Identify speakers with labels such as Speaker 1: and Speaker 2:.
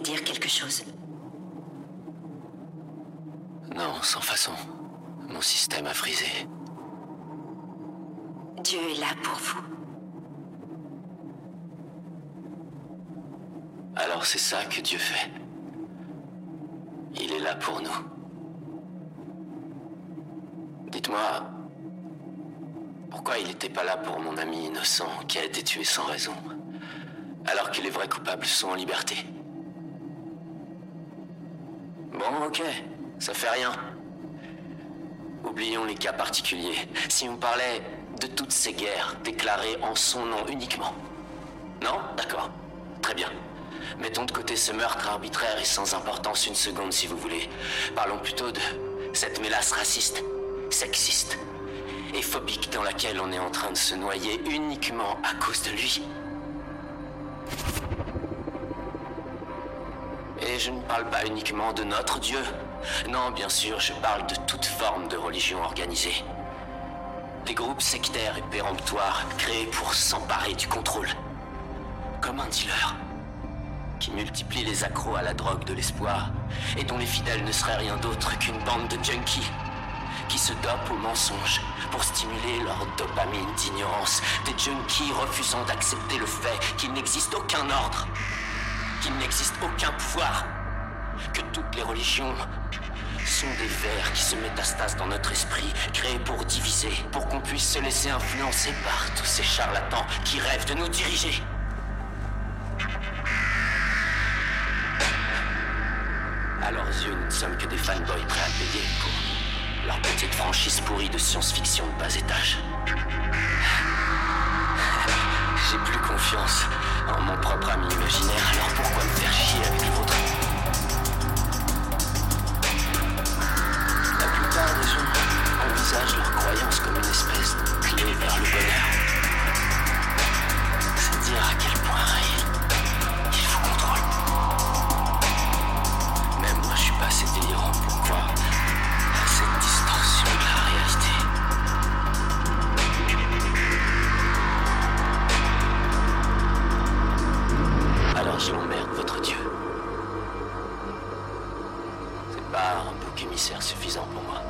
Speaker 1: dire quelque chose
Speaker 2: Non, sans façon. Mon système a frisé.
Speaker 1: Dieu est là pour vous.
Speaker 2: Alors c'est ça que Dieu fait. Il est là pour nous. Dites-moi, pourquoi il n'était pas là pour mon ami innocent qui a été tué sans raison, alors que les vrais coupables sont en liberté? Ok, ça fait rien. Oublions les cas particuliers. Si on parlait de toutes ces guerres déclarées en son nom uniquement. Non? D'accord. Très bien. Mettons de côté ce meurtre arbitraire et sans importance une seconde si vous voulez. Parlons plutôt de cette mélasse raciste, sexiste et phobique dans laquelle on est en train de se noyer uniquement à cause de lui. Et je ne parle pas uniquement de notre Dieu. Non, bien sûr, je parle de toute forme de religion organisée. Des groupes sectaires et péremptoires créés pour s'emparer du contrôle. Comme un dealer qui multiplie les accros à la drogue de l'espoir et dont les fidèles ne seraient rien d'autre qu'une bande de junkies qui se dopent au mensonge pour stimuler leur dopamine d'ignorance, des junkies refusant d'accepter le fait qu'il n'existe aucun ordre, qu'il n'existe aucun pouvoir, que toutes les religions sont des vers qui se métastasent dans notre esprit, créés pour diviser, pour qu'on puisse se laisser influencer par tous ces charlatans qui rêvent de nous diriger. À leurs yeux, nous ne sommes que des fanboys prêts à payer pour leur petite franchise pourrie de science-fiction de bas étage. J'ai plus confiance mon propre ami imaginaire, alors pourquoi émissaire suffisant pour moi.